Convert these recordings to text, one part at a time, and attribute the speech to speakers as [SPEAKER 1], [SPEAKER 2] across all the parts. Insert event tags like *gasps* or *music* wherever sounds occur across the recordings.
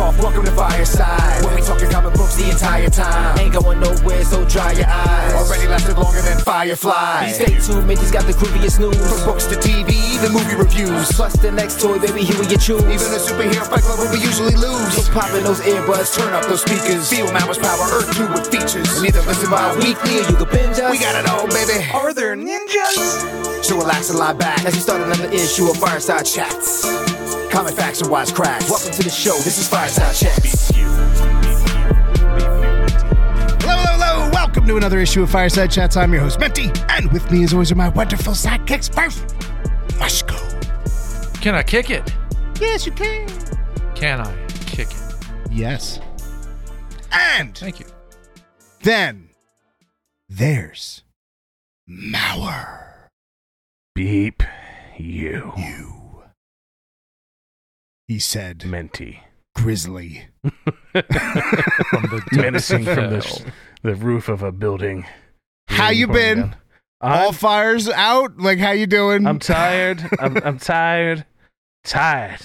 [SPEAKER 1] off, welcome to Fireside. When we talking comic books the entire time. Ain't going nowhere, so dry your eyes. Already lasted longer than Firefly. Stay tuned, Mickey's got the grooviest news. From books to TV, the movie reviews. Plus the next toy, baby, here we you choose. Even a superhero fight club where we usually lose. So pop in those earbuds, turn up those speakers. Feel Mama's power, Earth 2 with features. And either listen bi-weekly or you can binge us. We got it all, baby. Are there ninjas? So relax and lie back as we start another issue of Fireside Chats. Comic facts and wise cracks. Welcome to the show. This is Fireside Chats.
[SPEAKER 2] Hello, hello, hello. Welcome to another issue of Fireside Chats. I'm your host, Menti, and with me, as always, are my wonderful sidekicks. First, Mushko.
[SPEAKER 3] Can I kick it?
[SPEAKER 2] Yes, you can.
[SPEAKER 3] Can I kick it?
[SPEAKER 2] Yes. And
[SPEAKER 3] Thank you.
[SPEAKER 2] then there's Maurer.
[SPEAKER 4] Beep you,
[SPEAKER 2] You. He said,
[SPEAKER 4] Menti.
[SPEAKER 2] Grizzly. *laughs*
[SPEAKER 3] From the *laughs*
[SPEAKER 4] Menacing from the, the roof of a building.
[SPEAKER 2] How you been?
[SPEAKER 4] down.
[SPEAKER 2] All
[SPEAKER 4] I'm,
[SPEAKER 2] fires out? Like, how you doing?
[SPEAKER 4] I'm tired. I'm, I'm tired. Tired.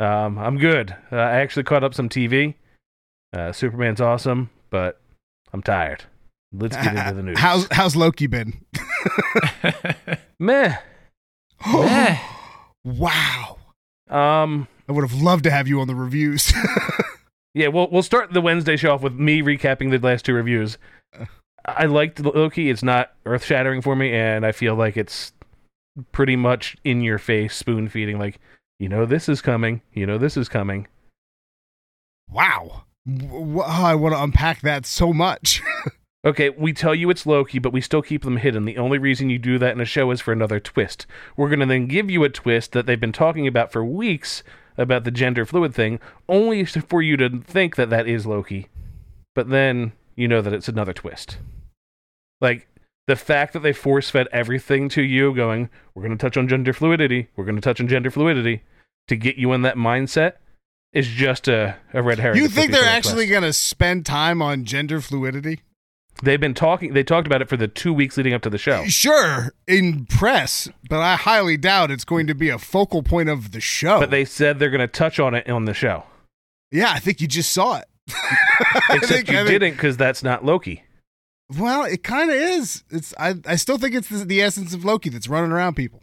[SPEAKER 4] Um, I'm good. Uh, I actually caught up some TV. Uh, Superman's awesome, but I'm tired. Let's get into the *laughs* news.
[SPEAKER 2] How's, how's Loki been?
[SPEAKER 4] Meh. *gasps*
[SPEAKER 3] Meh.
[SPEAKER 2] wow.
[SPEAKER 4] Um,
[SPEAKER 2] I would have loved to have you on the reviews. *laughs*
[SPEAKER 4] Yeah, we'll we'll start the Wednesday show off with me recapping the last two reviews. I liked Loki. It's not earth shattering for me, and I feel like it's pretty much in your face, spoon feeding. Like you know this is coming. You know this is coming.
[SPEAKER 2] wow. W- w- I want to unpack that so much. *laughs*
[SPEAKER 4] Okay, we tell you it's Loki, but we still keep them hidden. The only reason you do that in a show is for another twist. We're going to then give you a twist that they've been talking about for weeks about the gender fluid thing, only for you to think that that is Loki. But then you know that it's another twist. Like the fact that they force fed everything to you, going, we're going to touch on gender fluidity, we're going to touch on gender fluidity to get you in that mindset is just a, a red herring.
[SPEAKER 2] you think they're actually going to spend time on gender fluidity?
[SPEAKER 4] They've been talking. They talked about it for the two weeks leading up to the show.
[SPEAKER 2] Sure, in press, but I highly doubt it's going to be a focal point of the show.
[SPEAKER 4] But they said they're going to touch on it on the show.
[SPEAKER 2] yeah, I think you just saw it. *laughs*
[SPEAKER 4] Except
[SPEAKER 2] think-
[SPEAKER 4] you
[SPEAKER 2] think-
[SPEAKER 4] didn't because that's not Loki.
[SPEAKER 2] Well, it kind of is. It's. I. I still think it's the, the essence of Loki that's running around people.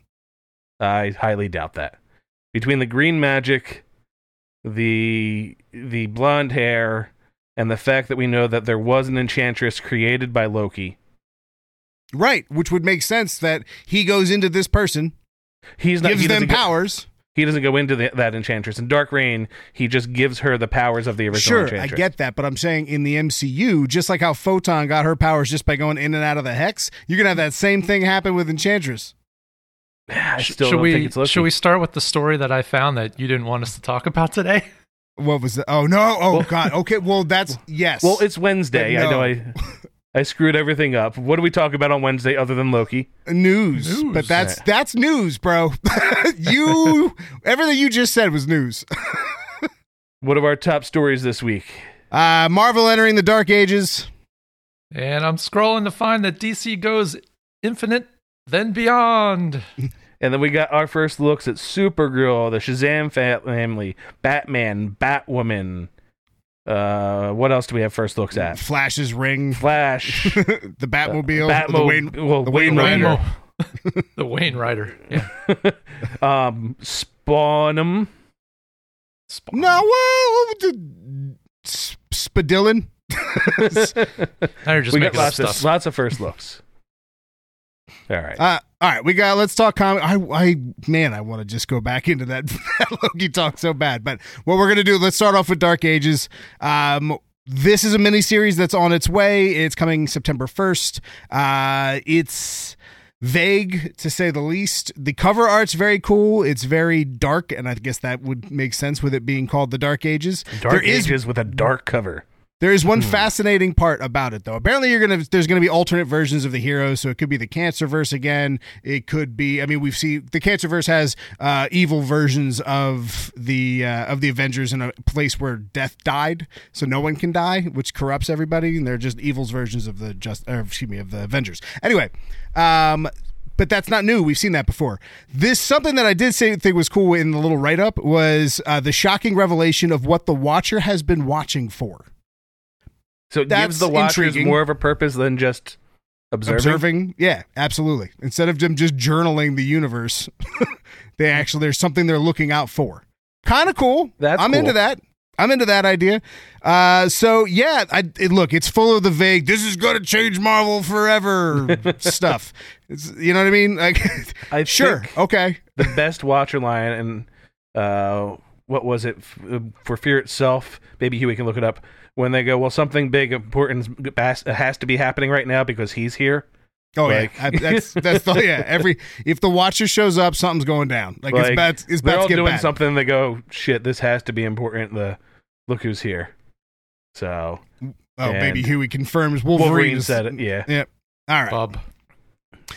[SPEAKER 4] I highly doubt that. Between the green magic, the the blonde hair, and the fact that we know that there was an enchantress created by Loki,
[SPEAKER 2] Right, which would make sense that he goes into this person,
[SPEAKER 4] he's not.
[SPEAKER 2] gives
[SPEAKER 4] he
[SPEAKER 2] them
[SPEAKER 4] doesn't go-
[SPEAKER 2] powers.
[SPEAKER 4] he doesn't go into the, that enchantress. In Dark Reign, he just gives her the powers of the original
[SPEAKER 2] Sure, I get that, but I'm saying in the MCU, just like how Photon got her powers just by going in and out of the hex, you're gonna have that same thing happen with Enchantress.
[SPEAKER 4] I still
[SPEAKER 3] should
[SPEAKER 4] don't
[SPEAKER 3] we
[SPEAKER 4] think it's Loki.
[SPEAKER 3] should we start with the story that I found that you didn't want us to talk about today? *laughs*
[SPEAKER 2] What was that? Oh no! Oh
[SPEAKER 4] Well-
[SPEAKER 2] god! Okay, well that's *laughs* yes.
[SPEAKER 4] Well, it's Wednesday.
[SPEAKER 2] But
[SPEAKER 4] I know. I I screwed everything up. What do we talk about on Wednesday other than Loki?
[SPEAKER 2] news,
[SPEAKER 3] News.
[SPEAKER 2] but that's that's news, bro. *laughs* you *laughs* everything you just said was news.
[SPEAKER 4] What are our top stories this week?
[SPEAKER 2] Uh, Marvel entering the Dark Ages.
[SPEAKER 3] And I'm scrolling to find that DC goes infinite, then beyond.
[SPEAKER 4] And then we got our first looks at Supergirl, the Shazam family, Batman, Batwoman. Uh, what else do we have first looks at?
[SPEAKER 2] Flash's ring,
[SPEAKER 4] Flash, *laughs*
[SPEAKER 2] the Batmobile,
[SPEAKER 4] Batmo-
[SPEAKER 2] the Wayne,
[SPEAKER 4] well,
[SPEAKER 2] the Wayne
[SPEAKER 4] Wayne
[SPEAKER 2] Rider. *laughs*
[SPEAKER 3] The Wayne Rider. Yeah. *laughs*
[SPEAKER 4] um, Spawnum.
[SPEAKER 3] Spawn.
[SPEAKER 2] No, well, the Sp- Spadillin.
[SPEAKER 3] Now you're just
[SPEAKER 4] we got
[SPEAKER 3] making up
[SPEAKER 4] lots
[SPEAKER 3] stuff.
[SPEAKER 4] of lots of first looks. All right.
[SPEAKER 2] Uh, all right, we got. Let's talk comic. I, I, man, I want to just go back into that, *laughs* that Loki talk so bad. But what we're gonna do? Let's start off with Dark Ages. Um, this is a miniseries that's on its way. It's coming September first. Uh, it's vague to say the least. The cover art's very cool. It's very dark, and I guess that would make sense with it being called the Dark Ages.
[SPEAKER 4] Dark
[SPEAKER 2] there is
[SPEAKER 4] Ages with a dark cover.
[SPEAKER 2] There is one fascinating part about it, though. Apparently, you're gonna there's gonna be alternate versions of the heroes, so it could be the Cancerverse again. It could be. I mean, we've seen the Cancerverse has uh, evil versions of the uh, of the Avengers in a place where death died, so no one can die, which corrupts everybody, and they're just evils versions of the just or, excuse me of the Avengers. Anyway, um, but that's not new. We've seen that before. This something that I did say think was cool in the little write up was uh, the shocking revelation of what the Watcher has been watching for.
[SPEAKER 4] So it
[SPEAKER 2] That's
[SPEAKER 4] gives the watchers
[SPEAKER 2] intriguing.
[SPEAKER 4] more of a purpose than just observing.
[SPEAKER 2] observing yeah absolutely instead of them just journaling the universe *laughs* they actually there's something they're looking out for kind of cool
[SPEAKER 4] That's
[SPEAKER 2] i'm
[SPEAKER 4] cool.
[SPEAKER 2] into that i'm into that idea uh so yeah i it, look it's full of the vague this is gonna change marvel forever *laughs* stuff it's, you know what i mean like *laughs*
[SPEAKER 4] I
[SPEAKER 2] sure okay
[SPEAKER 4] the best Watcher line, and uh, what was it F- uh, for Fear itself? Maybe Huey can look it up. When they go, well, something big, important has has to be happening right now because he's here.
[SPEAKER 2] oh
[SPEAKER 4] Like-
[SPEAKER 2] yeah I, that's that's the, yeah *laughs* every if the watcher shows up something's going down like, it's
[SPEAKER 4] Like,
[SPEAKER 2] bad it's
[SPEAKER 4] They're
[SPEAKER 2] bad
[SPEAKER 4] all doing
[SPEAKER 2] bad.
[SPEAKER 4] something. They go, shit, this has to be important. The look who's here. So
[SPEAKER 2] oh baby huey confirms wolverine,
[SPEAKER 4] Wolverine
[SPEAKER 2] is-
[SPEAKER 4] said it. Yeah.
[SPEAKER 2] yeah all right
[SPEAKER 3] Bub.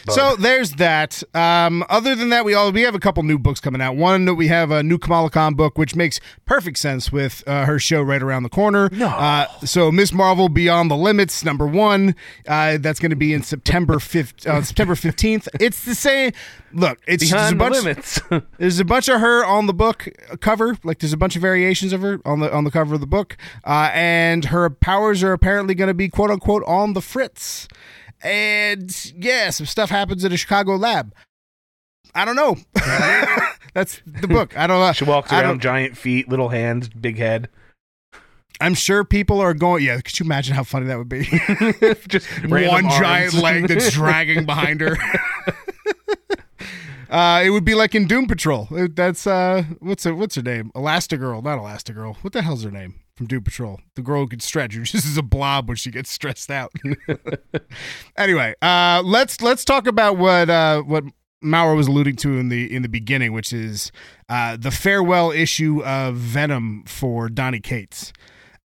[SPEAKER 2] So there's that. Um, other than that, we all we have a couple new books coming out. One we have a new Kamala Khan book, which makes perfect sense with uh, her show right around the corner.
[SPEAKER 4] No.
[SPEAKER 2] Uh, so Miss Marvel Beyond the Limits, number one. Uh, that's going to be in September fifth, uh, September fifteenth. *laughs* It's the same. Look, it's there's a
[SPEAKER 4] Behind the
[SPEAKER 2] bunch.
[SPEAKER 4] limits. *laughs*
[SPEAKER 2] There's a bunch of her on the book cover. Like there's a bunch of variations of her on the on the cover of the book, uh, and her powers are apparently going to be quote unquote on the fritz. And yeah, some stuff happens at a Chicago lab. I don't know. *laughs* That's the book. I don't know.
[SPEAKER 4] she walks around, giant feet, little hands, big head.
[SPEAKER 2] I'm sure people are going. Yeah, could you imagine how funny that would be? *laughs*
[SPEAKER 4] Just *laughs*
[SPEAKER 2] One giant leg that's dragging behind her. Uh, it would be like in Doom Patrol. That's uh, what's her what's her name? Elastigirl, not Elastigirl. What the hell's her name from Doom Patrol? The girl who can stretch. *laughs* Who just is a blob when she gets stressed out. *laughs* anyway, uh, let's let's talk about what uh, what Maurer was alluding to in the in the beginning, which is uh, the farewell issue of Venom for Donny Cates,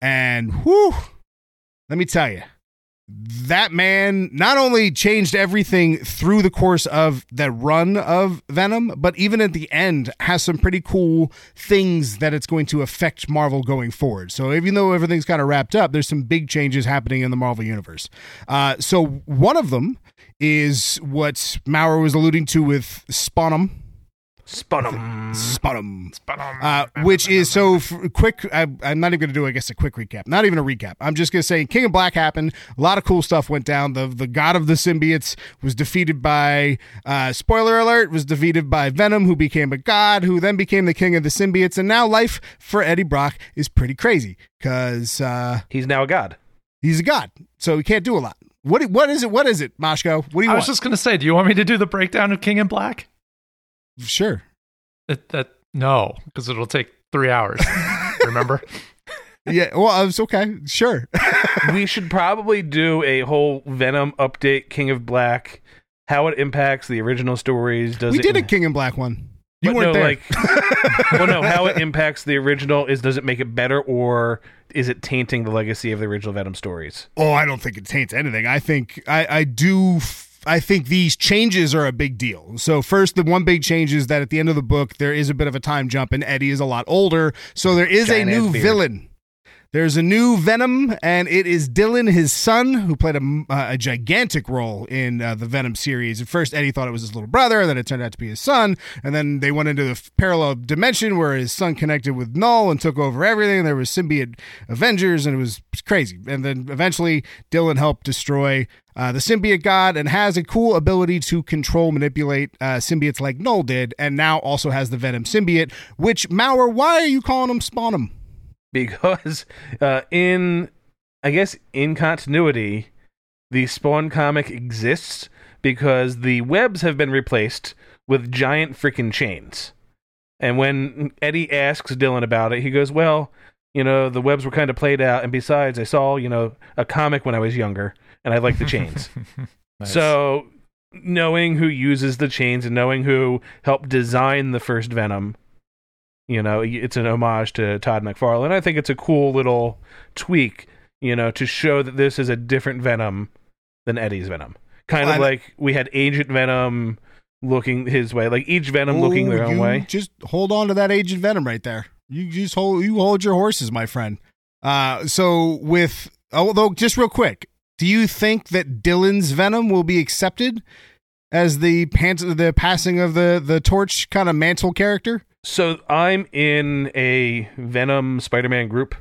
[SPEAKER 2] and whew, let me tell you that man not only changed everything through the course of that run of Venom, but even at the end has some pretty cool things that it's going to affect Marvel going forward. So even though everything's kind of wrapped up, there's some big changes happening in the Marvel universe. Uh, so one of them is what Maurer was alluding to with Sponum.
[SPEAKER 4] Spun 'em.
[SPEAKER 2] Sponum. Uh, which is so f- quick. I, I'm not even going to do, I guess, a quick recap. Not even a recap. I'm just going to say King of Black happened. A lot of cool stuff went down. The the god of the symbiotes was defeated by, uh, spoiler alert, was defeated by Venom, who became a god, who then became the king of the symbiotes. And now life for Eddie Brock is pretty crazy because uh,
[SPEAKER 4] He's now a god.
[SPEAKER 2] he's a god. So he can't do a lot. What what is it? What is it, Moshko? What do you
[SPEAKER 3] I
[SPEAKER 2] want?
[SPEAKER 3] was just going to say, do you want me to do the breakdown of King in Black?
[SPEAKER 2] Sure.
[SPEAKER 3] That, that no, because it'll take three hours. *laughs* Remember?
[SPEAKER 2] Yeah. Well, it's okay. Sure. *laughs*
[SPEAKER 4] we should probably do a whole Venom update, King of Black, how it impacts the original stories. Does
[SPEAKER 2] we
[SPEAKER 4] it
[SPEAKER 2] did a King in Black one. You
[SPEAKER 4] But
[SPEAKER 2] weren't
[SPEAKER 4] no,
[SPEAKER 2] there.
[SPEAKER 4] like, *laughs* well, no, how it impacts the original is does it make it better or is it tainting the legacy of the original Venom stories?
[SPEAKER 2] Oh, I don't think it taints anything. I think I, I do. f- I think these changes are a big deal. So first, the one big change is that at the end of the book, there is a bit of a time jump, and Eddie is a lot older. So there is
[SPEAKER 4] Giant
[SPEAKER 2] a new villain. There's a new Venom, and it is Dylan, his son, who played a, uh, a gigantic role in uh, the Venom series. At first, Eddie thought it was his little brother, then it turned out to be his son. And then they went into the f- parallel dimension where his son connected with Knull and took over everything. There was symbiote Avengers, and it was crazy. And then eventually, Dylan helped destroy uh, the symbiote god and has a cool ability to control, manipulate uh, symbiotes like Knull did, and now also has the Venom symbiote. Which Maurer, why are you calling him Spawnum?
[SPEAKER 4] Because uh, in, I guess, in continuity, the Spawn comic exists because the webs have been replaced with giant freaking chains. And when Eddie asks Dylan about it, he goes, Well, you know, the webs were kind of played out. And besides, I saw, you know, a comic when I was younger and I like the chains. *laughs*
[SPEAKER 3] Nice.
[SPEAKER 4] So, knowing who uses the chains and knowing who helped design the first Venom, you know, it's an homage to Todd McFarlane. I think it's a cool little tweak. you know, to show that this is a different Venom than Eddie's Venom. Kind of
[SPEAKER 2] I-
[SPEAKER 4] like we had Agent Venom looking his way, like each Venom looking their
[SPEAKER 2] Oh,
[SPEAKER 4] own way.
[SPEAKER 2] Just hold on to that Agent Venom right there. You just hold you hold your horses, my friend. Uh, so with although just real quick, do you think that Dylan's Venom will be accepted as the pant- the passing of the the torch kind of mantle character?
[SPEAKER 4] So I'm in a Venom Spider Man group,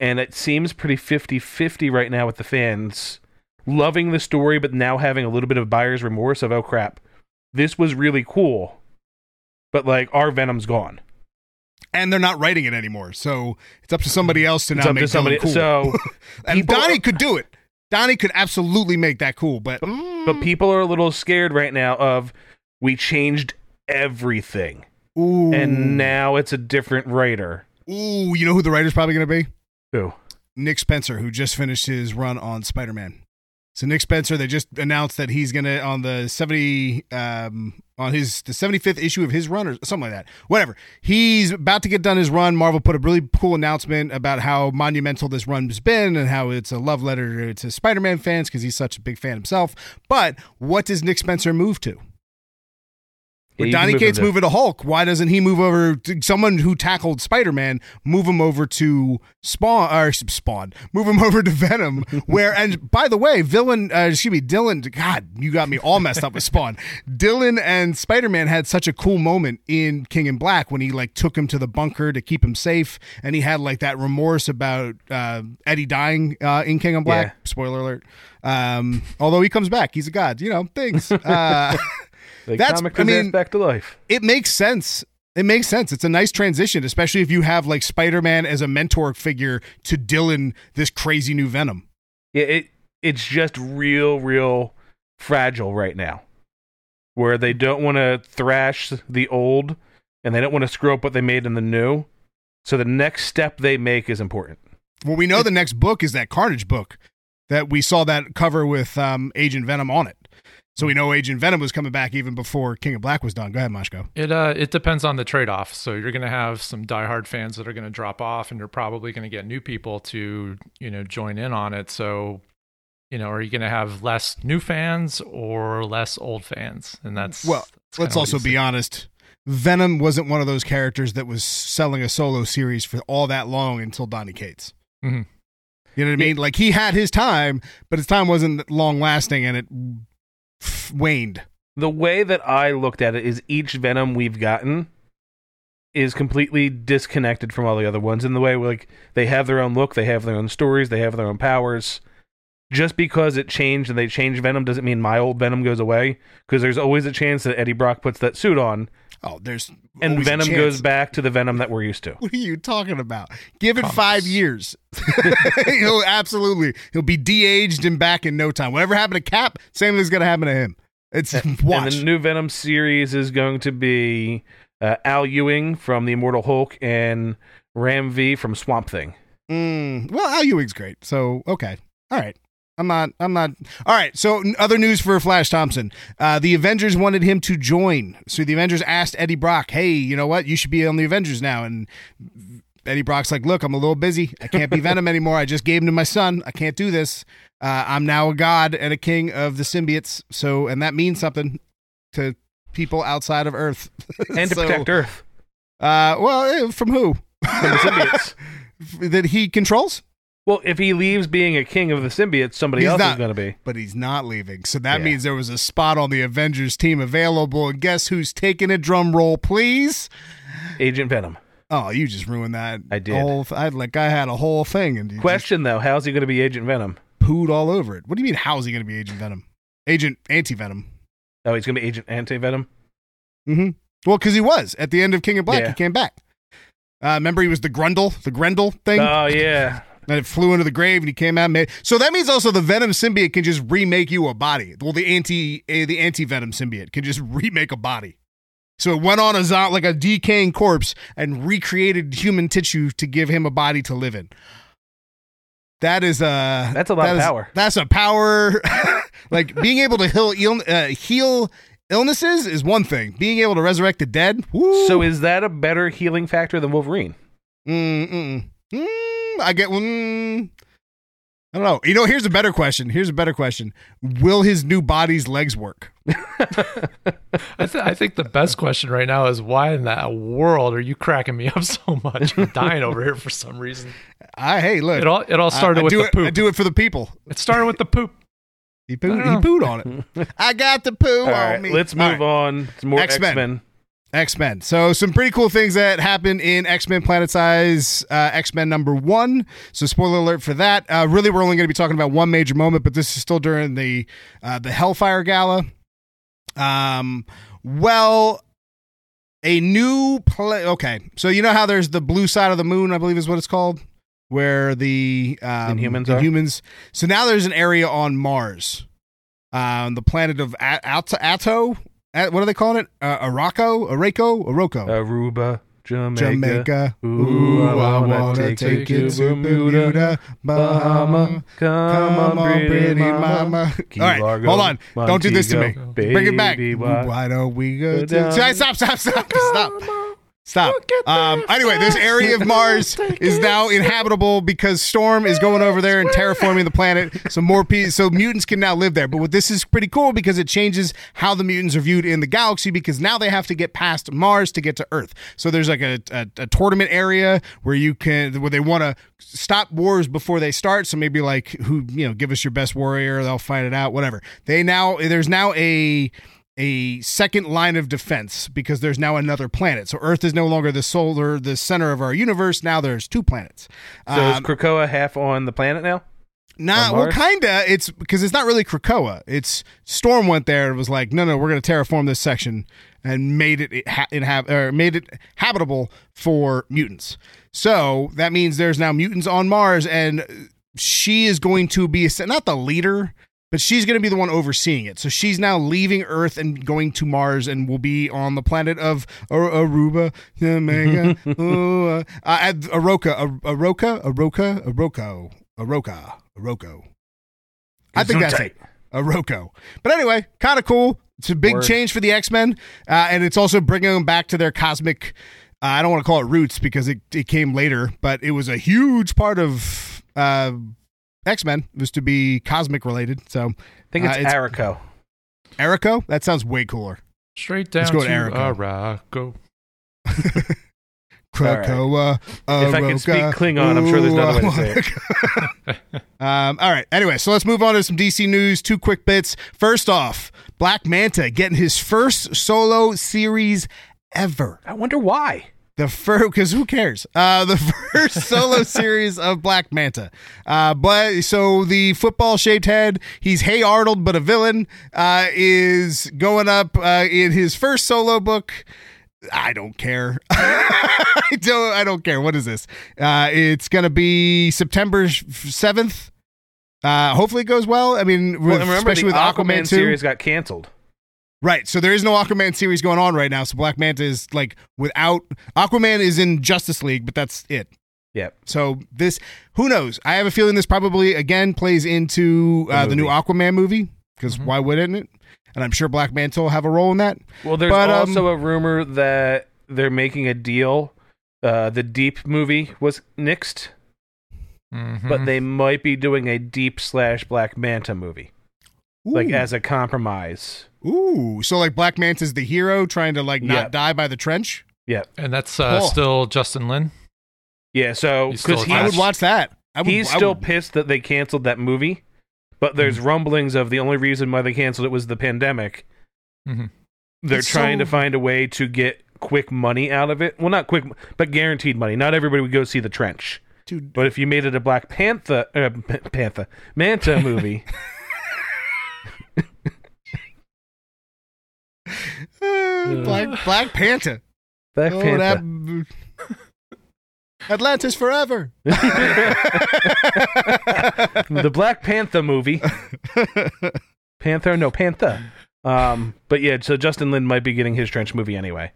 [SPEAKER 4] and it seems pretty 50 50 right now with the fans. Loving the story, but now having a little bit of buyer's remorse of, oh crap, this was really cool, but like our Venom's gone.
[SPEAKER 2] And they're not writing it anymore, so it's up to somebody else to
[SPEAKER 4] It's
[SPEAKER 2] now make
[SPEAKER 4] to somebody.
[SPEAKER 2] Cool.
[SPEAKER 4] So, *laughs*
[SPEAKER 2] and Donny
[SPEAKER 4] are-
[SPEAKER 2] could do it. Donny could absolutely make that cool, but
[SPEAKER 4] but people are a little scared right now of we changed everything,
[SPEAKER 2] ooh,
[SPEAKER 4] and now it's a different writer.
[SPEAKER 2] ooh, you know who the writer's probably going to be?
[SPEAKER 4] Who?
[SPEAKER 2] Nick Spencer, who just finished his run on Spider Man. So Nick Spencer, they just announced that he's gonna on the seventy um on his the seventy fifth issue of his run or something like that. Whatever. He's about to get done his run. Marvel put a really cool announcement about how monumental this run's been and how it's a love letter to Spider Man fans because he's such a big fan himself. But what does Nick Spencer move to?
[SPEAKER 4] Yeah,
[SPEAKER 2] With
[SPEAKER 4] you can
[SPEAKER 2] Donny
[SPEAKER 4] move
[SPEAKER 2] Cates
[SPEAKER 4] into-
[SPEAKER 2] moving to Hulk, why doesn't he move over to someone who tackled Spider Man? Move him over to Spawn or Spawn. Move him *laughs* over to Venom. where and by the way, villain, uh, excuse me, Dylan. God, you got me all messed up with Spawn. *laughs* Dylan and Spider Man had such a cool moment in King in Black when he like took him to the bunker to keep him safe, and he had like that remorse about uh, Eddie dying uh, in King in Black.
[SPEAKER 4] Yeah.
[SPEAKER 2] Spoiler alert. Um, although he comes back, he's a god. You know things. *laughs*
[SPEAKER 4] Like
[SPEAKER 2] That's-
[SPEAKER 4] comic
[SPEAKER 2] I mean-
[SPEAKER 4] back to life.
[SPEAKER 2] it makes sense. It makes sense. It's a nice transition, especially if you have like Spider Man as a mentor figure to Dylan, this crazy new Venom.
[SPEAKER 4] Yeah, it it's just real, real fragile right now, where they don't want to thrash the old, and they don't want to screw up what they made in the new. So the next step they make is important.
[SPEAKER 2] Well, we know the next book is that Carnage book that we saw that cover with um, Agent Venom on it. So we know Agent Venom was coming back even before King of Black was done. Go ahead, Mashko.
[SPEAKER 3] It uh it depends on the trade off. So you're gonna have some diehard fans that are gonna drop off, and you're probably gonna get new people to you know join in on it. So you know, are you gonna have less new fans or less old fans? And that's
[SPEAKER 2] Well,
[SPEAKER 3] that's
[SPEAKER 2] Let's also be honest. Venom wasn't one of those characters that was selling a solo series for all that long until Donny Cates.
[SPEAKER 3] Mhm.
[SPEAKER 2] You know what I mean? Like he had his time, but his time wasn't long lasting, and it waned.
[SPEAKER 4] The way that I looked at it is each Venom we've gotten is completely disconnected from all the other ones in the way like they have their own look, they have their own stories, they have their own powers. Just because it changed and they changed Venom doesn't mean my old Venom goes away because there's always a chance that Eddie Brock puts that suit on
[SPEAKER 2] Oh, there's
[SPEAKER 4] and Venom goes back to the Venom that we're used to.
[SPEAKER 2] What are you talking about? Give it
[SPEAKER 3] Comics.
[SPEAKER 2] five years. *laughs* he'll absolutely he'll be de-aged and back in no time. Whatever happened to Cap, same thing's gonna happen to him. It's
[SPEAKER 4] And *laughs*
[SPEAKER 2] watch.
[SPEAKER 4] the new Venom series is going to be uh, Al Ewing from the Immortal Hulk and Ram V from Swamp Thing.
[SPEAKER 2] Mm, well, Al Ewing's great. So okay, all right. I'm not. I'm not. All right. So other news for Flash Thompson. Uh, the Avengers wanted him to join. So the Avengers asked Eddie Brock, "Hey, you know what? You should be on the Avengers now." And Eddie Brock's like, "Look, I'm a little busy. I can't be *laughs* Venom anymore. I just gave him to my son. I can't do this. Uh, I'm now a god and a king of the symbiotes. So, and that means something to people outside of Earth *laughs*
[SPEAKER 4] And to protect Earth
[SPEAKER 2] Uh, well, eh, from who?
[SPEAKER 4] from the symbiotes. *laughs*
[SPEAKER 2] that he controls.
[SPEAKER 4] Well, if he leaves being a king of the symbiotes, somebody
[SPEAKER 2] He's
[SPEAKER 4] else
[SPEAKER 2] not.
[SPEAKER 4] is going to be.
[SPEAKER 2] but he's not leaving. So that
[SPEAKER 4] Yeah.
[SPEAKER 2] means there was a spot on the Avengers team available. And guess who's taking a drum roll, please?
[SPEAKER 4] Agent Venom.
[SPEAKER 2] Oh, you just ruined that.
[SPEAKER 4] I did.
[SPEAKER 2] Whole I like I had a whole thing and you
[SPEAKER 4] Question though, how's he going to be Agent Venom?
[SPEAKER 2] just pooed all over it. What do you mean? How's he going to be Agent Venom? Agent Anti Venom.
[SPEAKER 4] Oh, he's going to be Agent Anti Venom.
[SPEAKER 2] Mm-hmm. Well, because he was at the end of King of Black.
[SPEAKER 4] Yeah.
[SPEAKER 2] He came back. Uh, remember, he was the Grundle, the Grendel thing.
[SPEAKER 4] Oh yeah,
[SPEAKER 2] and it flew into the grave, and he came out. And made, so that means also the Venom symbiote can just remake you a body. Well, the anti eh, the anti Venom symbiote can just *laughs* remake a body. So it went on a zo- like a decaying corpse and recreated human tissue to give him a body to live in. That is a
[SPEAKER 4] That's a lot
[SPEAKER 2] that
[SPEAKER 4] of
[SPEAKER 2] is-
[SPEAKER 4] power.
[SPEAKER 2] That's a power. *laughs* like being able to heal ill, uh, heal illnesses is one thing. Being able to resurrect the dead. Woo.
[SPEAKER 4] so is that a better healing factor than Wolverine?
[SPEAKER 2] Mm, mm, mm. Mm, I get. Mm, I don't know. You know, here's a better question. Here's a better question. Will his new body's legs work? *laughs*
[SPEAKER 3] I, th- I think the best question right now is why in that world are you cracking me up *laughs* so much? I'm dying over here for some reason.
[SPEAKER 2] I hey, look.
[SPEAKER 3] It all it all started
[SPEAKER 2] I, I
[SPEAKER 3] with
[SPEAKER 2] do
[SPEAKER 3] the
[SPEAKER 2] it,
[SPEAKER 3] poop.
[SPEAKER 2] I do it for the people.
[SPEAKER 3] It started with the poop.
[SPEAKER 2] He pooed, he pooed on it. *laughs* I got the poo
[SPEAKER 4] All
[SPEAKER 2] on
[SPEAKER 4] right,
[SPEAKER 2] me.
[SPEAKER 4] let's move
[SPEAKER 2] right.
[SPEAKER 4] on. It's more X
[SPEAKER 2] X-Men.
[SPEAKER 4] Men.
[SPEAKER 2] X Men. So some pretty cool things that happen in X Men Planet Size uh, X Men number one. So spoiler alert for that. Uh, really, we're only going to be talking about one major moment, but this is still during the uh, the Hellfire Gala. Um, well, a new play. Okay, so you know how there's the blue side of the moon, I believe is what it's called, where the um,
[SPEAKER 4] Inhumans are?
[SPEAKER 2] humans. So now there's an area on Mars, um, the planet of A- Ato. Atto. At, what are they calling it? Uh, Araco, Araco, Aroko,
[SPEAKER 4] Aruba, Jamaica.
[SPEAKER 2] Jamaica.
[SPEAKER 4] Ooh, I wanna take you to Bermuda, Bahama. Come on, pretty mama. Key
[SPEAKER 2] All right,
[SPEAKER 4] Largo,
[SPEAKER 2] hold on. Don't do this to me.
[SPEAKER 4] Montego,
[SPEAKER 2] Bring it back.
[SPEAKER 4] why-
[SPEAKER 2] Why don't we go
[SPEAKER 4] Go
[SPEAKER 2] to?
[SPEAKER 4] down.
[SPEAKER 2] Stop! Stop! Stop! Stop! Stop! Um, anyway, this area of Mars is now inhabitable because Storm is going over there and terraforming the planet. So more pe- so mutants can now live there. But what this is pretty cool because it changes how the mutants are viewed in the galaxy because now they have to get past Mars to get to Earth. So there's like a, a, a tournament area where you can where they want to stop wars before they start. So maybe like who you know give us your best warrior, they'll fight it out. Whatever. They now there's now a a second line of defense because there's now another planet. So Earth is no longer the solar, the center of our universe. Now there's two planets.
[SPEAKER 4] So is
[SPEAKER 2] Um,
[SPEAKER 4] Krakoa half on the planet now?
[SPEAKER 2] Nah, well, kinda. It's because it's not really Krakoa. It's Storm went there and was like, no, no, we're going to terraform this section and made it ha- inhab- or made it habitable for mutants. So that means there's now mutants on Mars, and she is going to be not the leader. But she's going to be the one overseeing it. So she's now leaving Earth and going to Mars and will be on the planet of *laughs* *laughs* Ar- Aruba, uh, uh, Aroka, Ar- Aroka, Aroka, Aroko, Aroka, Aroko. I think that's it. Aroko. But anyway, kind of cool. It's a big
[SPEAKER 4] Word.
[SPEAKER 2] change for the X Men, uh, and it's also bringing them back to their cosmic. Uh, I don't want to call it roots because it, it came later, but it was a huge part of uh, X Men was to be cosmic related. So
[SPEAKER 4] I think it's,
[SPEAKER 2] Uh, it's-
[SPEAKER 4] Arico.
[SPEAKER 2] Erico, that sounds way cooler.
[SPEAKER 3] Straight down
[SPEAKER 2] Let's go
[SPEAKER 3] to
[SPEAKER 2] to Erica.
[SPEAKER 3] Araco. *laughs*
[SPEAKER 2] Krakoa,
[SPEAKER 4] If I can speak Klingon, I'm sure there's another way to say it. *laughs*
[SPEAKER 2] um, all right. Anyway, so let's move on to some DC news. Two quick bits. First off, Black Manta getting his first solo series ever.
[SPEAKER 4] I wonder why.
[SPEAKER 2] The first, because who cares? Uh, the *laughs* first solo *laughs* series of Black Manta. Uh, but so the football shaped head, he's Hey Arnold, but a villain, uh, is going up uh, in his first solo book. I don't care. *laughs* I don't. I don't care. What is this? Uh, it's gonna be September seventh. Uh, hopefully it goes well. I mean,
[SPEAKER 4] Well, remember
[SPEAKER 2] especially
[SPEAKER 4] the
[SPEAKER 2] with
[SPEAKER 4] Aquaman,
[SPEAKER 2] Aquaman, 2.
[SPEAKER 4] series got canceled.
[SPEAKER 2] Right. So there is no Aquaman series going on right now. So Black Manta is like without Aquaman is in Justice League, but that's it.
[SPEAKER 4] Yeah.
[SPEAKER 2] So this, who knows? I have a feeling this probably again plays into uh, the, new. Aquaman movie because
[SPEAKER 3] Mhm.
[SPEAKER 2] why wouldn't it? And I'm sure Black Manta will have a role in that.
[SPEAKER 4] Well, there's
[SPEAKER 2] But, um,
[SPEAKER 4] also a rumor that they're making a deal. Uh, the Deep movie was nixed,
[SPEAKER 3] Mhm.
[SPEAKER 4] but they might be doing a Deep slash Black Manta movie, like as a compromise.
[SPEAKER 2] Ooh, so like Black Manta's the hero trying to like not
[SPEAKER 4] Yeah.
[SPEAKER 2] die by the trench.
[SPEAKER 4] Yeah,
[SPEAKER 3] and that's uh,
[SPEAKER 2] Cool.
[SPEAKER 3] still Justin Lin.
[SPEAKER 4] yeah. So
[SPEAKER 3] He's
[SPEAKER 4] because
[SPEAKER 3] attached.
[SPEAKER 2] I would watch that. I would,
[SPEAKER 4] he's
[SPEAKER 2] I
[SPEAKER 4] still
[SPEAKER 2] would-
[SPEAKER 4] pissed that they canceled that movie, but there's
[SPEAKER 2] Mm-hmm.
[SPEAKER 4] rumblings of the only reason why they canceled it was the pandemic.
[SPEAKER 3] Mm-hmm.
[SPEAKER 4] They're
[SPEAKER 2] It's
[SPEAKER 4] trying
[SPEAKER 2] so-
[SPEAKER 4] to find a way to get quick money out of it. Well, not quick, but guaranteed money. Not everybody would go see the trench.
[SPEAKER 2] Dude,
[SPEAKER 4] But if you made it a Black Panther, uh, P- Panther, Manta movie, *laughs*
[SPEAKER 2] uh, Black Black Panther.
[SPEAKER 4] Black
[SPEAKER 2] Oh,
[SPEAKER 4] Panther,
[SPEAKER 2] that- Atlantis forever. *laughs*
[SPEAKER 4] the Black Panther movie, Panther, no Panther. Um, but yeah, so Justin Lin might be getting his trench movie anyway.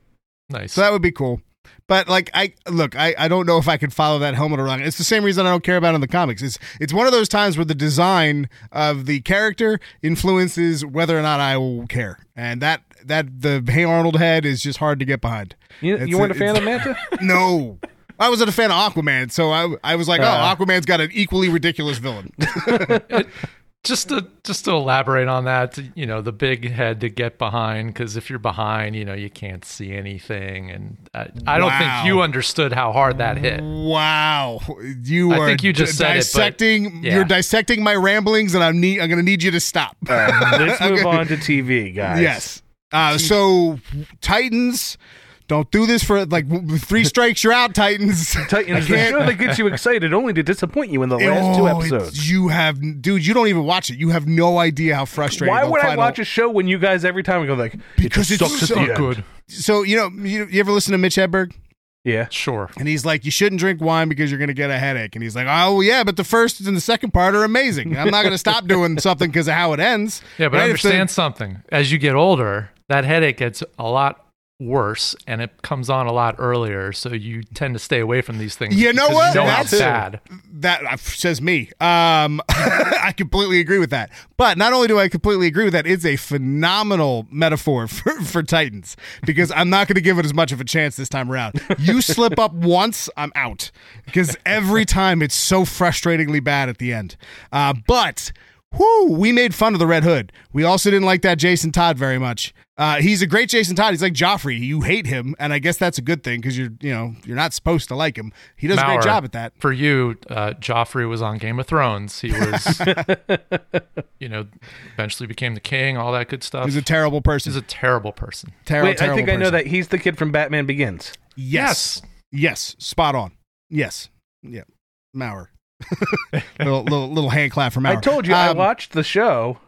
[SPEAKER 3] Nice.
[SPEAKER 2] So that would be cool. But like I look, I, I don't know if I could follow that helmet around. It's the same reason I don't care about it in the comics. It's it's one of those times where the design of the character influences whether or not I will care. And that that the Hey Arnold head is just hard to get behind.
[SPEAKER 4] You,
[SPEAKER 2] It's
[SPEAKER 4] you weren't a
[SPEAKER 2] a-
[SPEAKER 4] fan of Manta? *laughs*
[SPEAKER 2] No. I wasn't a fan of Aquaman, so I I was like, oh,
[SPEAKER 4] Uh.
[SPEAKER 2] Aquaman's got an equally ridiculous villain. *laughs*
[SPEAKER 3] just to just to elaborate on that, you know, the big head to get behind because if you're behind, you know, you can't see anything, and I, I don't
[SPEAKER 2] Wow.
[SPEAKER 3] think you understood how hard that hit.
[SPEAKER 2] wow, you
[SPEAKER 3] I
[SPEAKER 2] are
[SPEAKER 3] think you just
[SPEAKER 2] d-
[SPEAKER 3] said it, but-
[SPEAKER 2] dissecting.
[SPEAKER 3] yeah.
[SPEAKER 2] You're dissecting my ramblings, and I'm need. I'm going to need you to stop.
[SPEAKER 4] Let's *laughs* move on to TV, guys.
[SPEAKER 2] Yes. Uh, so Titans, don't do this for like three strikes. You're out, Titans.
[SPEAKER 4] Titans, the show that gets you excited only to disappoint you in the last two
[SPEAKER 2] Oh,
[SPEAKER 4] episodes.
[SPEAKER 2] You have, dude. You don't even watch it. You have no idea how frustrating.
[SPEAKER 4] Why
[SPEAKER 2] the
[SPEAKER 4] would I watch a show when you guys every time go like
[SPEAKER 2] Because
[SPEAKER 4] it
[SPEAKER 2] it's so
[SPEAKER 4] at the end?
[SPEAKER 3] Good,
[SPEAKER 2] So you know, you, you ever listen to Mitch Hedberg?
[SPEAKER 4] Yeah.
[SPEAKER 3] sure.
[SPEAKER 2] And he's like, you shouldn't drink wine because you're going to get a headache. And he's like, oh, yeah, but the first and the second part are amazing. I'm not going to stop doing something because of how it ends. *laughs*
[SPEAKER 3] Yeah, but
[SPEAKER 2] Right? If the-
[SPEAKER 3] understand something. As you get older, that headache gets a lot worse, and it comes on a lot earlier. So you tend to stay away from these things.
[SPEAKER 2] You know what?
[SPEAKER 3] You know
[SPEAKER 2] That's-
[SPEAKER 3] bad.
[SPEAKER 2] that uh, says me. Um, *laughs* I completely agree with that. But not only do I completely agree with that, it's a phenomenal metaphor *laughs* for, for Titans because I'm not going to give it as much of a chance this time around. You slip up *laughs* once, I'm out because every time it's so frustratingly bad at the end. Uh, but. Whoo, we made fun of the Red Hood. We also didn't like that Jason Todd very much. Uh, he's a great Jason Todd. He's like Joffrey. You hate him, and I guess that's a good thing because you're, you know, you're not supposed to like him. He does a great job at that.
[SPEAKER 3] For you, uh, Joffrey was on Game of Thrones. He was, *laughs* you know, eventually became the king. All that good stuff.
[SPEAKER 2] He's a terrible person.
[SPEAKER 3] He's a terrible person.
[SPEAKER 2] terrible.
[SPEAKER 4] Wait, I
[SPEAKER 2] terrible
[SPEAKER 4] think I know that he's the kid from Batman Begins.
[SPEAKER 2] Yes. yes, spot on. Yes, yeah, Maurer. *laughs* little, little little hand clap from Maurer.
[SPEAKER 4] I told you I
[SPEAKER 2] Um,
[SPEAKER 4] watched the show.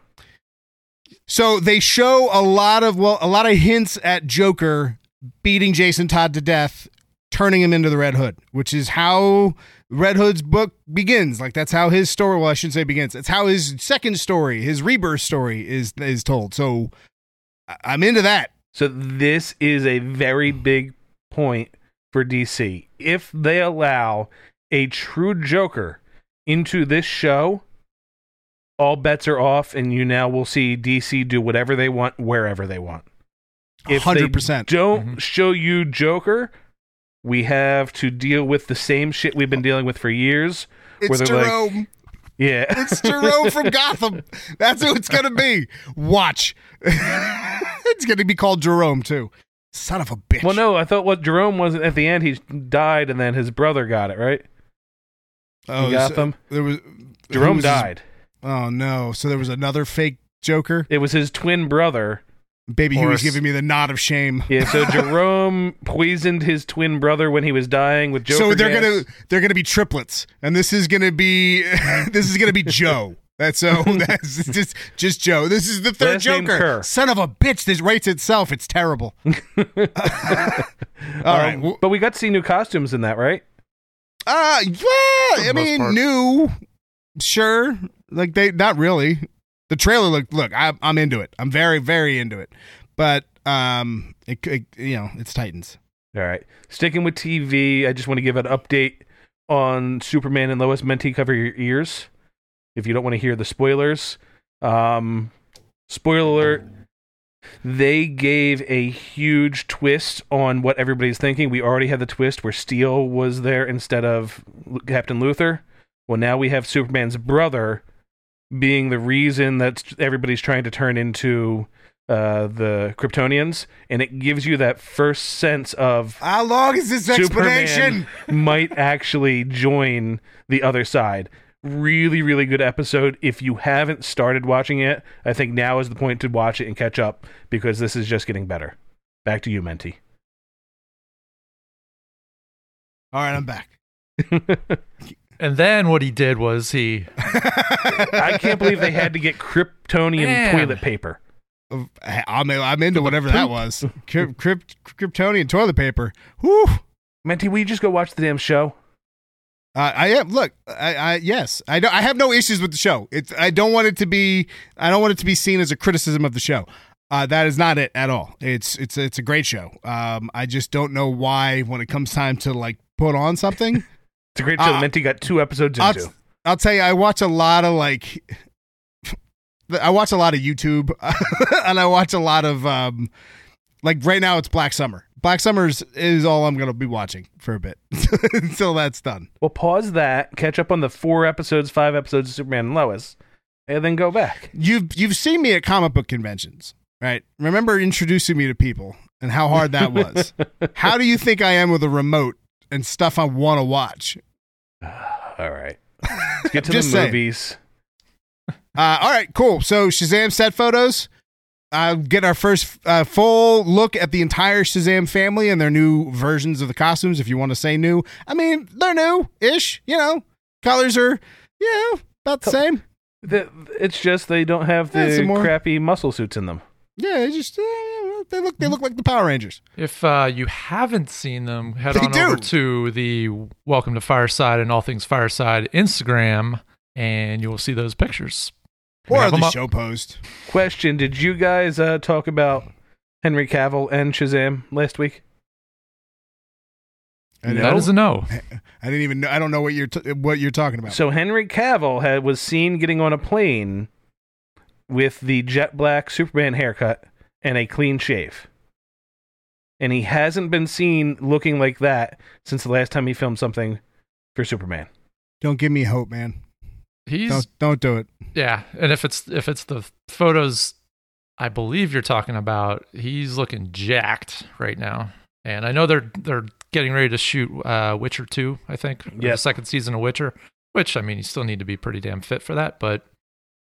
[SPEAKER 2] So they show a lot of well, a lot of hints at Joker beating Jason Todd to death, turning him into the Red Hood, which is how Red Hood's book begins. Like that's how his story. Well, I shouldn't say begins. It's how his second story, his rebirth story, is is told. So I'm into that.
[SPEAKER 4] So this is a very big point for DC. If they allow a true Joker into this show, all bets are off, and you now will see DC do whatever they want wherever they want. If they
[SPEAKER 2] 100%.
[SPEAKER 4] don't mm-hmm. show you Joker, we have to deal with the same shit we've been dealing with for years.
[SPEAKER 2] It's
[SPEAKER 4] they're like-
[SPEAKER 2] Jerome.
[SPEAKER 4] Yeah,
[SPEAKER 2] It's Jerome from *laughs* Gotham. That's who it's gonna be. Watch. *laughs* it's gonna be called Jerome too. Son of a bitch.
[SPEAKER 4] Well, no, I thought what Jerome wasn't at the end. He died, and then his brother got it right.
[SPEAKER 2] Oh,
[SPEAKER 4] you got
[SPEAKER 2] so-
[SPEAKER 4] them?
[SPEAKER 2] There was
[SPEAKER 4] Jerome
[SPEAKER 2] was his-
[SPEAKER 4] died.
[SPEAKER 2] oh no! So there was another fake Joker.
[SPEAKER 4] It was his twin brother.
[SPEAKER 2] Baby, he was giving me the nod of shame.
[SPEAKER 4] Yeah, so *laughs* Jerome poisoned his twin brother when he was dying with Joker.
[SPEAKER 2] so they're
[SPEAKER 4] gas.
[SPEAKER 2] gonna they're gonna be triplets, and this is gonna be *laughs* this is gonna be Joe. That's so *laughs* that's just just Joe. This is the third
[SPEAKER 4] Last
[SPEAKER 2] Joker. Son of a bitch! This writes itself. It's terrible. All right.
[SPEAKER 4] Um,
[SPEAKER 2] well-
[SPEAKER 4] but we got to see new costumes in that, right?
[SPEAKER 2] Uh, yeah. I mean,
[SPEAKER 3] part.
[SPEAKER 2] new, sure. Like they, not really. The trailer look. Look, I, I'm into it. I'm very, very into it. But um, it, it you know, it's Titans.
[SPEAKER 4] All right. Sticking with TV, I just want to give an update on Superman and Lois. Menti, cover your ears if you don't want to hear the spoilers. Um, spoiler alert. They gave a huge twist on what everybody's thinking. We already had the twist where Steel was there instead of Captain Luther. Well, now we have Superman's brother being the reason that everybody's trying to turn into uh, the Kryptonians, and it gives you that first sense of
[SPEAKER 2] How long is this explanation?
[SPEAKER 4] Superman might actually join the other side. Really, really good episode. If you haven't started watching it, I think now is the point to watch it and catch up because this is just getting better. Back to you, Menti.
[SPEAKER 2] All right, I'm back. *laughs*
[SPEAKER 3] And then what he did was he *laughs*
[SPEAKER 4] I can't believe they had to get Kryptonian
[SPEAKER 3] Man.
[SPEAKER 4] toilet paper.
[SPEAKER 2] I'm I'm into whatever that was. *laughs* Kryp, Kryptonian toilet paper. Whew.
[SPEAKER 4] Menti, will you just go watch the damn show?
[SPEAKER 2] Uh, I am. Look, I, I yes, I don't. I have no issues with the show. It's. I don't want it to be. I don't want it to be seen as a criticism of the show. Uh, that is not it at all. It's it's it's a great show. Um, I just don't know why when it comes time to like put on something. *laughs*
[SPEAKER 4] It's a great show.
[SPEAKER 2] Uh,
[SPEAKER 4] Menti got two episodes
[SPEAKER 2] I'll,
[SPEAKER 4] into.
[SPEAKER 2] I'll tell you, I watch a lot of like. *laughs* I watch a lot of YouTube, *laughs* and I watch a lot of um, like right now it's Black Summer. Black Summers is all I'm going to be watching for a bit *laughs* until that's done.
[SPEAKER 4] Well, pause that, catch up on the four episodes, five episodes of Superman and Lois, and then go back.
[SPEAKER 2] You've you've seen me at comic book conventions, right? Remember introducing me to people and how hard that was. *laughs* how do you think I am with a remote and stuff I want to watch? *sighs*
[SPEAKER 4] All right. Let's get *laughs* to the movies.
[SPEAKER 2] Uh, all right, cool. So Shazam set photos. Uh, get our first uh, full look at the entire Shazam family and their new versions of the costumes. If you want to say new, I mean they're new-ish. You know, colors are yeah about the same.
[SPEAKER 4] The, it's just they don't have the
[SPEAKER 2] some more-
[SPEAKER 4] crappy muscle suits in them.
[SPEAKER 2] Yeah, it's just uh, they look they look like the Power Rangers.
[SPEAKER 3] If uh, you haven't seen them, head
[SPEAKER 2] They
[SPEAKER 3] on over to the Welcome to Fireside and All Things Fireside Instagram, and you will see those pictures. We
[SPEAKER 2] Or
[SPEAKER 3] have
[SPEAKER 2] the
[SPEAKER 3] up.
[SPEAKER 2] show post.
[SPEAKER 4] Question: Did you guys uh, talk about Henry Cavill and Shazam last week?
[SPEAKER 2] I
[SPEAKER 3] That
[SPEAKER 2] know.
[SPEAKER 3] a no. *laughs*
[SPEAKER 2] I didn't even know. I don't know what you're t- what you're talking about.
[SPEAKER 4] So Henry Cavill had, was seen getting on a plane with the jet black Superman haircut and a clean shave. And he hasn't been seen looking like that since the last time he filmed something for Superman.
[SPEAKER 2] don't give me hope, man.
[SPEAKER 3] He's
[SPEAKER 2] Don't don't do it.
[SPEAKER 3] Yeah, and if it's if it's the photos, I believe you're talking about, he's looking jacked right now. And I know they're they're getting ready to shoot uh, Witcher two. I think
[SPEAKER 4] Yep.
[SPEAKER 3] the second season of Witcher, which I mean, you still need to be pretty damn fit for that. But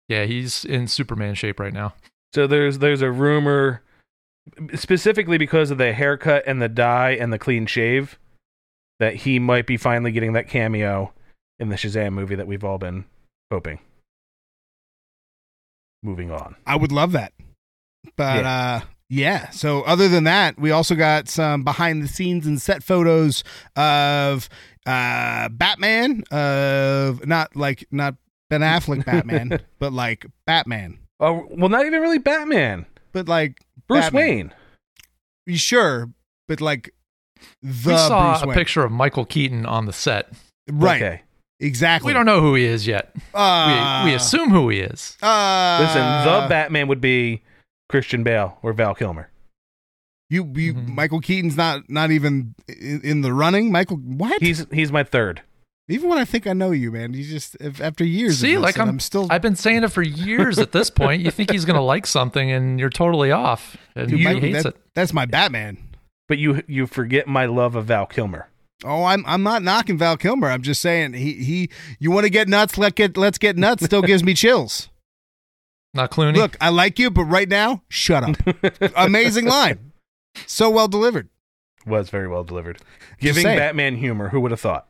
[SPEAKER 3] yeah, he's in Superman shape right now.
[SPEAKER 4] So there's there's a rumor specifically because of the haircut and the dye and the clean shave that he might be finally getting that cameo in the Shazam movie that we've all been hoping. Moving on.
[SPEAKER 2] I would love that. But uh yeah, so other than that, we also got some behind the scenes and set photos of uh Batman of not like not Ben Affleck *laughs* Batman, but like Batman.
[SPEAKER 4] Oh well, not even really Batman.
[SPEAKER 2] But like
[SPEAKER 4] Bruce
[SPEAKER 2] Batman.
[SPEAKER 4] Wayne.
[SPEAKER 2] You sure, but like the
[SPEAKER 3] we saw
[SPEAKER 2] Bruce
[SPEAKER 3] a
[SPEAKER 2] Wayne.
[SPEAKER 3] picture of Michael Keaton on the set.
[SPEAKER 2] Right.
[SPEAKER 4] Okay.
[SPEAKER 2] Exactly.
[SPEAKER 3] We don't know who he is yet.
[SPEAKER 2] Uh,
[SPEAKER 3] we, we assume who he is.
[SPEAKER 2] Uh,
[SPEAKER 4] Listen, the Batman would be Christian Bale or Val Kilmer.
[SPEAKER 2] You, you
[SPEAKER 3] Mhm.
[SPEAKER 2] Michael Keaton's not not even in, in the running. Michael, what?
[SPEAKER 4] He's he's my third.
[SPEAKER 2] even when I think I know you, man, you just if, after years.
[SPEAKER 3] See,
[SPEAKER 2] of this,
[SPEAKER 3] like I'm,
[SPEAKER 2] I'm still.
[SPEAKER 3] I've been saying it for years. At this point, you think he's gonna *laughs* like something, and you're totally off, and
[SPEAKER 2] Dude,
[SPEAKER 3] he
[SPEAKER 2] Michael,
[SPEAKER 3] hates
[SPEAKER 2] that-
[SPEAKER 3] it.
[SPEAKER 2] That's my Batman.
[SPEAKER 4] But you you forget my love of Val Kilmer.
[SPEAKER 2] Oh, I'm I'm not knocking Val Kilmer. I'm just saying he he. You want to get nuts? Let get let's get nuts. Still gives me chills. *laughs*
[SPEAKER 3] Not Clooney.
[SPEAKER 2] Look, I like you, but right now, shut up. *laughs* Amazing line, so well delivered.
[SPEAKER 4] Was very well delivered. Giving. Batman humor. Who would have thought?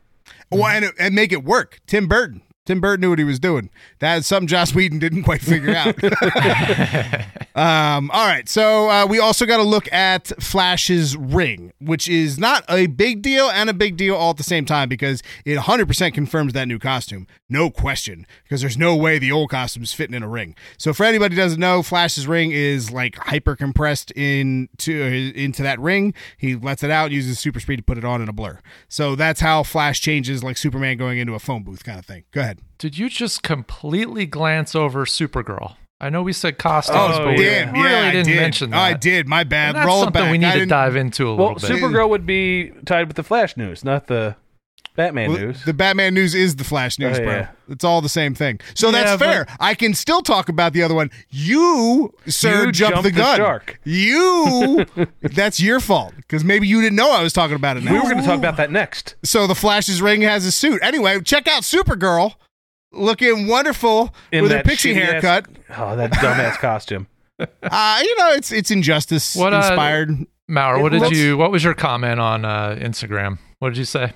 [SPEAKER 2] Well, and, and make it work. Tim Burton. Tim Burton knew what he was doing. That's something Joss Whedon didn't quite figure out. *laughs* um, all right. So uh, we also got to look at Flash's ring, which is not a big deal and a big deal all at the same time because it 100% confirms that new costume. No question. Because there's no way the old costume's fitting in a ring. So for anybody who doesn't know, Flash's ring is like hyper compressed into, into that ring. He lets it out, uses super speed to put it on in a blur. So that's how Flash changes like Superman going into a phone booth kind of thing. Go ahead.
[SPEAKER 3] Did you just completely glance over Supergirl? I know we said costumes,
[SPEAKER 4] Oh,
[SPEAKER 3] but we
[SPEAKER 4] damn.
[SPEAKER 3] really
[SPEAKER 2] I
[SPEAKER 3] didn't
[SPEAKER 2] did.
[SPEAKER 3] mention that.
[SPEAKER 2] Oh, I did. My bad.
[SPEAKER 3] And that's
[SPEAKER 2] Roll it
[SPEAKER 3] something
[SPEAKER 2] back.
[SPEAKER 3] we
[SPEAKER 2] I
[SPEAKER 3] need to
[SPEAKER 2] didn't-
[SPEAKER 3] dive into a
[SPEAKER 4] Well,
[SPEAKER 3] little bit.
[SPEAKER 4] Well, Supergirl would be tied with the Flash news, not the Batman
[SPEAKER 2] Well,
[SPEAKER 4] news.
[SPEAKER 2] The Batman news is the Flash news,
[SPEAKER 4] Oh,
[SPEAKER 2] bro.
[SPEAKER 4] yeah.
[SPEAKER 2] It's all the same thing. So
[SPEAKER 4] Yeah,
[SPEAKER 2] that's
[SPEAKER 4] but-
[SPEAKER 2] fair. I can still talk about the other one. You, sir,
[SPEAKER 4] You
[SPEAKER 2] jumped
[SPEAKER 4] jumped
[SPEAKER 2] the
[SPEAKER 4] the
[SPEAKER 2] gun.
[SPEAKER 4] shark.
[SPEAKER 2] You, *laughs* that's your fault because maybe you didn't know I was talking about it. Now.
[SPEAKER 4] we were going to talk about that next.
[SPEAKER 2] So the Flash's ring has a suit. Anyway, check out Supergirl, looking wonderful
[SPEAKER 4] In
[SPEAKER 2] with her
[SPEAKER 4] that
[SPEAKER 2] pixie
[SPEAKER 4] shitty-ass-
[SPEAKER 2] haircut.
[SPEAKER 4] Oh, that dumbass *laughs* costume.
[SPEAKER 2] Uh, you know, it's it's injustice
[SPEAKER 3] What, uh,
[SPEAKER 2] inspired.
[SPEAKER 3] Maurer, what did
[SPEAKER 4] looks-
[SPEAKER 3] you? What was your comment on uh, Instagram? What did you say?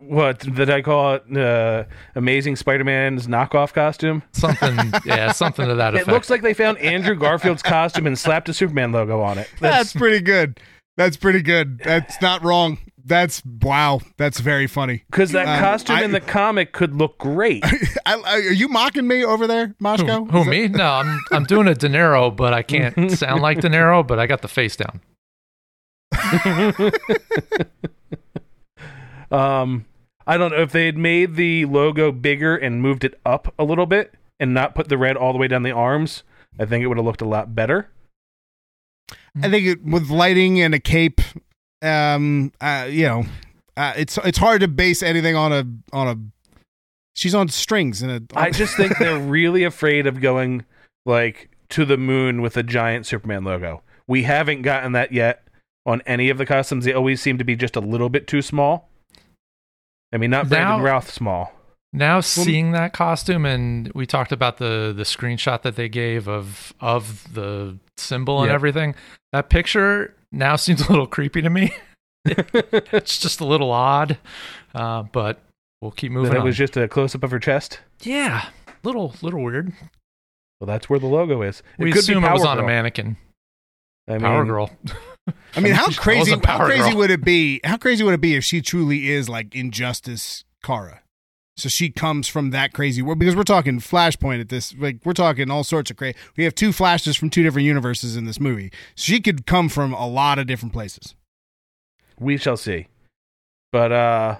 [SPEAKER 4] What did I call it? Uh, Amazing Spider-Man's knockoff costume.
[SPEAKER 3] Something, yeah, something to that *laughs* effect.
[SPEAKER 4] It looks like they found Andrew Garfield's costume and slapped a Superman logo on it.
[SPEAKER 2] That's pretty good. That's pretty good. That's not wrong. That's wow. That's very funny.
[SPEAKER 4] because that
[SPEAKER 2] Um,
[SPEAKER 4] costume
[SPEAKER 2] I-
[SPEAKER 4] in the comic could look great. *laughs*
[SPEAKER 2] I, I, are you mocking me over there,
[SPEAKER 3] who,
[SPEAKER 2] Moshko?
[SPEAKER 3] who, me? No, I'm I'm doing a De Niro, but I can't *laughs* sound like De Niro, but I got the face down.
[SPEAKER 4] Um, I don't know if they had made the logo bigger and moved it up a little bit and not put the red all the way down the arms. I think it would have looked a lot better.
[SPEAKER 2] I think it, with lighting and a cape, um, uh, you know, uh, it's it's hard to base anything on a on a. She's on strings and a.
[SPEAKER 4] I just think they're *laughs* really afraid of going like to the moon with a giant Superman logo. We haven't gotten that yet on any of the costumes. They always seem to be just a little bit too small. I mean, not Brandon
[SPEAKER 3] Now-
[SPEAKER 4] Routh small.
[SPEAKER 3] Now seeing that costume, and we talked about the the screenshot that they gave of of the symbol and
[SPEAKER 4] Yep.
[SPEAKER 3] everything. That picture now *laughs* seems a little creepy to me. *laughs* it's just a little odd, uh, but we'll keep moving
[SPEAKER 4] That it was just a close up of her chest.
[SPEAKER 3] yeah, little little weird.
[SPEAKER 4] Well, that's where the logo is. It
[SPEAKER 3] we
[SPEAKER 4] could
[SPEAKER 3] assume it was on
[SPEAKER 4] Girl.
[SPEAKER 3] a mannequin.
[SPEAKER 4] I mean,
[SPEAKER 3] Power Girl.
[SPEAKER 2] I mean, how *laughs* crazy? How crazy
[SPEAKER 3] girl.
[SPEAKER 2] would it be? How crazy would it be if she truly is like Injustice Kara? So she comes from that crazy world because we're talking Flashpoint at this. Like we're talking all sorts of crazy. We have two flashes from two different universes in this movie. She could come from a lot of different places.
[SPEAKER 4] We shall see. But uh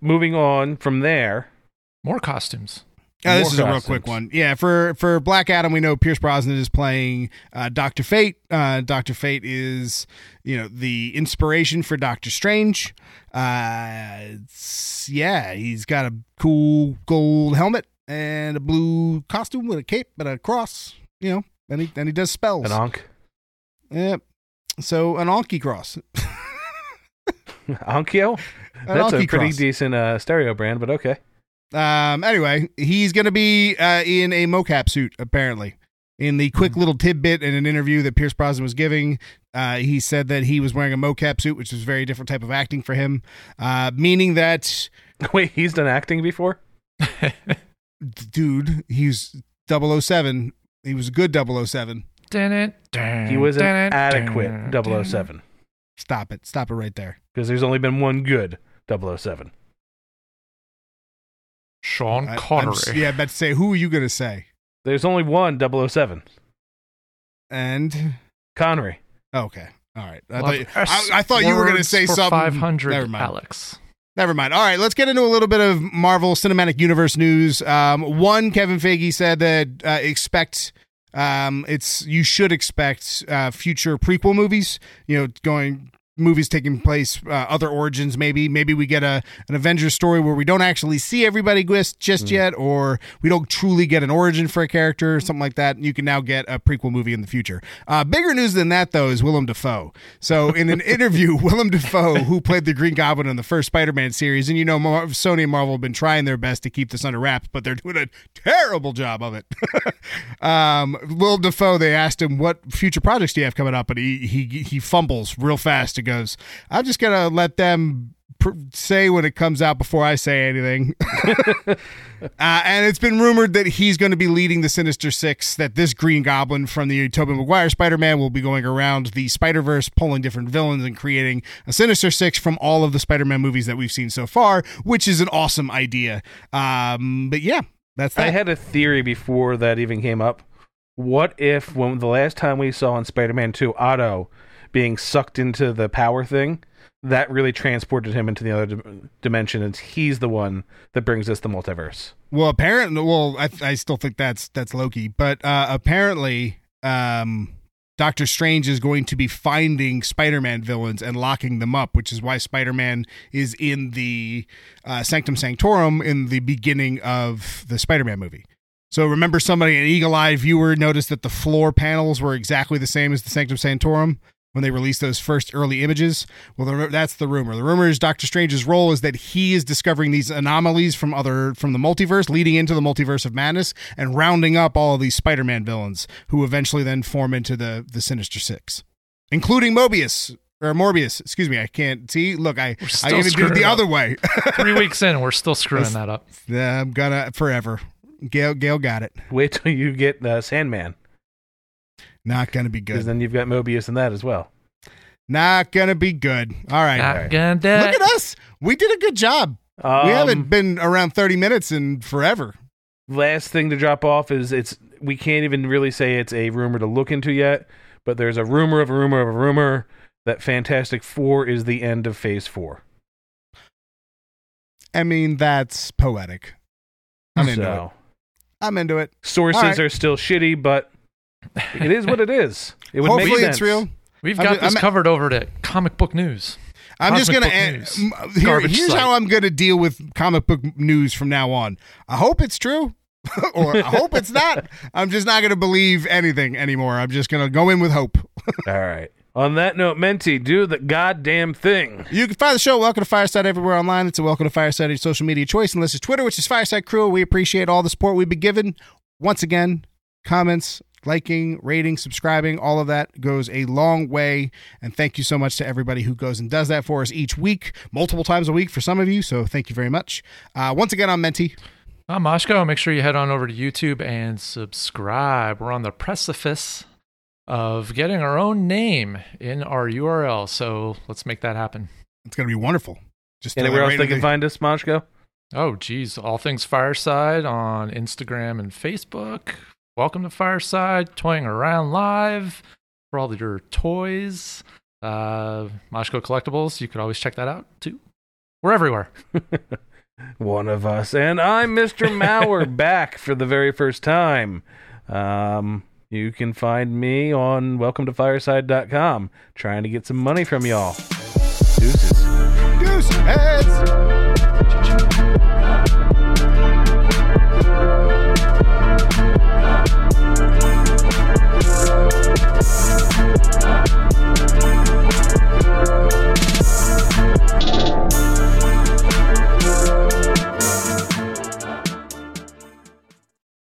[SPEAKER 4] moving on from there,
[SPEAKER 3] More costumes.
[SPEAKER 2] Uh, this is a real quick one. Yeah, for for Black Adam, we know Pierce Brosnan is playing uh, Doctor Fate. Uh, Doctor Fate is you know the inspiration for Doctor Strange. Uh, yeah, he's got a cool gold helmet and a blue costume with a cape and a cross. You know, and he and he does spells.
[SPEAKER 4] an Ankh.
[SPEAKER 2] Yep. So an Anki cross. *laughs* An
[SPEAKER 4] That's a pretty
[SPEAKER 2] cross.
[SPEAKER 4] decent uh, stereo brand, but okay.
[SPEAKER 2] Um. Anyway, he's going to be uh, in a mocap suit. Apparently, in the quick little tidbit in an interview that Pierce Brosnan was giving, uh, he said that he was wearing a mocap suit, which was a very different type of acting for him. Uh, meaning that, *laughs*
[SPEAKER 4] Wait, he's done acting before?
[SPEAKER 2] d- dude, he's 007. He was a good 007.
[SPEAKER 4] He was an adequate 007
[SPEAKER 2] Stop it. Stop it right there.
[SPEAKER 4] because there's only been one good 007.
[SPEAKER 3] Sean
[SPEAKER 2] I- I'm
[SPEAKER 3] Connery.
[SPEAKER 2] s- yeah, about to say, who are you going to say?
[SPEAKER 4] There's only one 007.
[SPEAKER 2] And
[SPEAKER 4] Connery.
[SPEAKER 2] okay, all right. I
[SPEAKER 3] Love
[SPEAKER 2] thought you,
[SPEAKER 3] S
[SPEAKER 2] I, I thought you were going to say
[SPEAKER 3] for
[SPEAKER 2] something.
[SPEAKER 3] 500,
[SPEAKER 2] Never mind.
[SPEAKER 3] Alex.
[SPEAKER 2] Never mind. All right, let's get into a little bit of Marvel Cinematic Universe news. Um, one, Kevin Feige said that uh, expect um, it's you should expect uh, future prequel movies. You know, going movies taking place, uh, other origins. Maybe maybe we get a an Avengers story where we don't actually see everybody just just yet, or we don't truly get an origin for a character, or something like that. You can now get a prequel movie in the future. Uh, bigger news than that, though, is Willem Dafoe. So, in an *laughs* interview, Willem Dafoe, who played the Green Goblin in the first Spider-Man series, and you know, Mar- Sony and Marvel have been trying their best to keep this under wraps, but they're doing a terrible job of it. *laughs* um, Willem Dafoe, they asked him, "What future projects do you have coming up?" And he he he fumbles real fast. Goes, "I'm just gonna let them." pr- Say when it comes out before I say anything. *laughs* Uh, and it's been rumored that he's going to be leading the Sinister Six, that this Green Goblin from the Tobey Maguire Spider Man will be going around the Spider Verse, pulling different villains and creating a Sinister Six from all of the Spider Man movies that we've seen so far, which is an awesome idea. Um, but yeah, that's that.
[SPEAKER 4] I had a theory before that even came up. What if, when the last time we saw in Spider Man 2 Otto being sucked into the power thing, that really transported him into the other dim- dimension, and he's the one that brings us the multiverse?
[SPEAKER 2] Well, apparently, well, I, I still think that's that's Loki, but uh, apparently, um, Doctor Strange is going to be finding Spider-Man villains and locking them up, which is why Spider-Man is in the uh, Sanctum Sanctorum in the beginning of the Spider-Man movie. So remember, somebody, an eagle-eyed viewer, noticed that the floor panels were exactly the same as the Sanctum Sanctorum when they released those first early images. Well, the, that's the rumor. The rumor is Doctor Strange's role is that he is discovering these anomalies from other from the multiverse, leading into the multiverse of madness, and rounding up all of these Spider-Man villains, who eventually then form into the the Sinister Six, including Mobius. Or Morbius, excuse me. I can't see. Look, I I even did it the
[SPEAKER 3] up.
[SPEAKER 2] other way. *laughs*
[SPEAKER 3] Three weeks in, we're still screwing that up.
[SPEAKER 2] Yeah, I'm gonna forever. Gail, Gail got it.
[SPEAKER 4] Wait till you get uh, Sandman,
[SPEAKER 2] Not gonna be
[SPEAKER 4] because
[SPEAKER 2] good.
[SPEAKER 4] then you've got Mobius in that as well.
[SPEAKER 2] Not gonna be good. All right.
[SPEAKER 3] Not gonna do
[SPEAKER 2] Look
[SPEAKER 3] it.
[SPEAKER 2] at us. We did a good job.
[SPEAKER 4] Um,
[SPEAKER 2] we haven't been around 30 minutes in forever.
[SPEAKER 4] last thing to drop off is it's we can't even really say it's a rumor to look into yet, but there's a rumor of a rumor of a rumor that Fantastic Four is the end of Phase Four.
[SPEAKER 2] I mean, that's poetic. I'm into it. I'm into it.
[SPEAKER 4] sources
[SPEAKER 2] All right.
[SPEAKER 4] are still shitty, but it is what it is. It would make
[SPEAKER 2] Hopefully
[SPEAKER 4] sense.
[SPEAKER 2] it's real.
[SPEAKER 3] We've
[SPEAKER 2] I'm
[SPEAKER 3] got this
[SPEAKER 2] I'm-
[SPEAKER 3] covered over at Comic Book News.
[SPEAKER 2] I'm just gonna.
[SPEAKER 3] book
[SPEAKER 2] an-
[SPEAKER 3] news.
[SPEAKER 2] m- here- here's
[SPEAKER 3] site.
[SPEAKER 2] how I'm gonna deal with comic book news from now on. I hope it's true, *laughs* or I hope it's not. I'm just not gonna believe anything anymore. I'm just gonna go in with hope. *laughs*
[SPEAKER 4] All right. On that note, Menti, do the goddamn thing.
[SPEAKER 2] You can find the show Welcome to Fireside everywhere online. It's a Welcome to Fireside your social media choice, unless it's Twitter, which is Fireside Crew. We appreciate all the support we've been given. Once again, comments, liking, rating, subscribing, all of that goes a long way. And thank you so much to everybody who goes and does that for us each week, multiple times a week for some of you. So thank you very much. Uh, once again, I'm Menti.
[SPEAKER 3] I'm Moshko. Make sure you head on over to YouTube and subscribe. We're on the precipice of getting our own name in our URL. So let's make that happen.
[SPEAKER 2] It's going to be wonderful. Just
[SPEAKER 4] Anywhere else they can find us, Moshko?
[SPEAKER 3] Oh, geez. All things Fireside on Instagram and Facebook. Welcome to Fireside, toying around live for all your toys. Uh, Moshko Collectibles, you could always check that out too. We're everywhere. *laughs*
[SPEAKER 4] One of us. And I'm Mr. Maurer *laughs* back for the very first time. Um, you can find me on welcome to fireside.com trying to get some money from y'all. Deuces.
[SPEAKER 2] Deuce heads.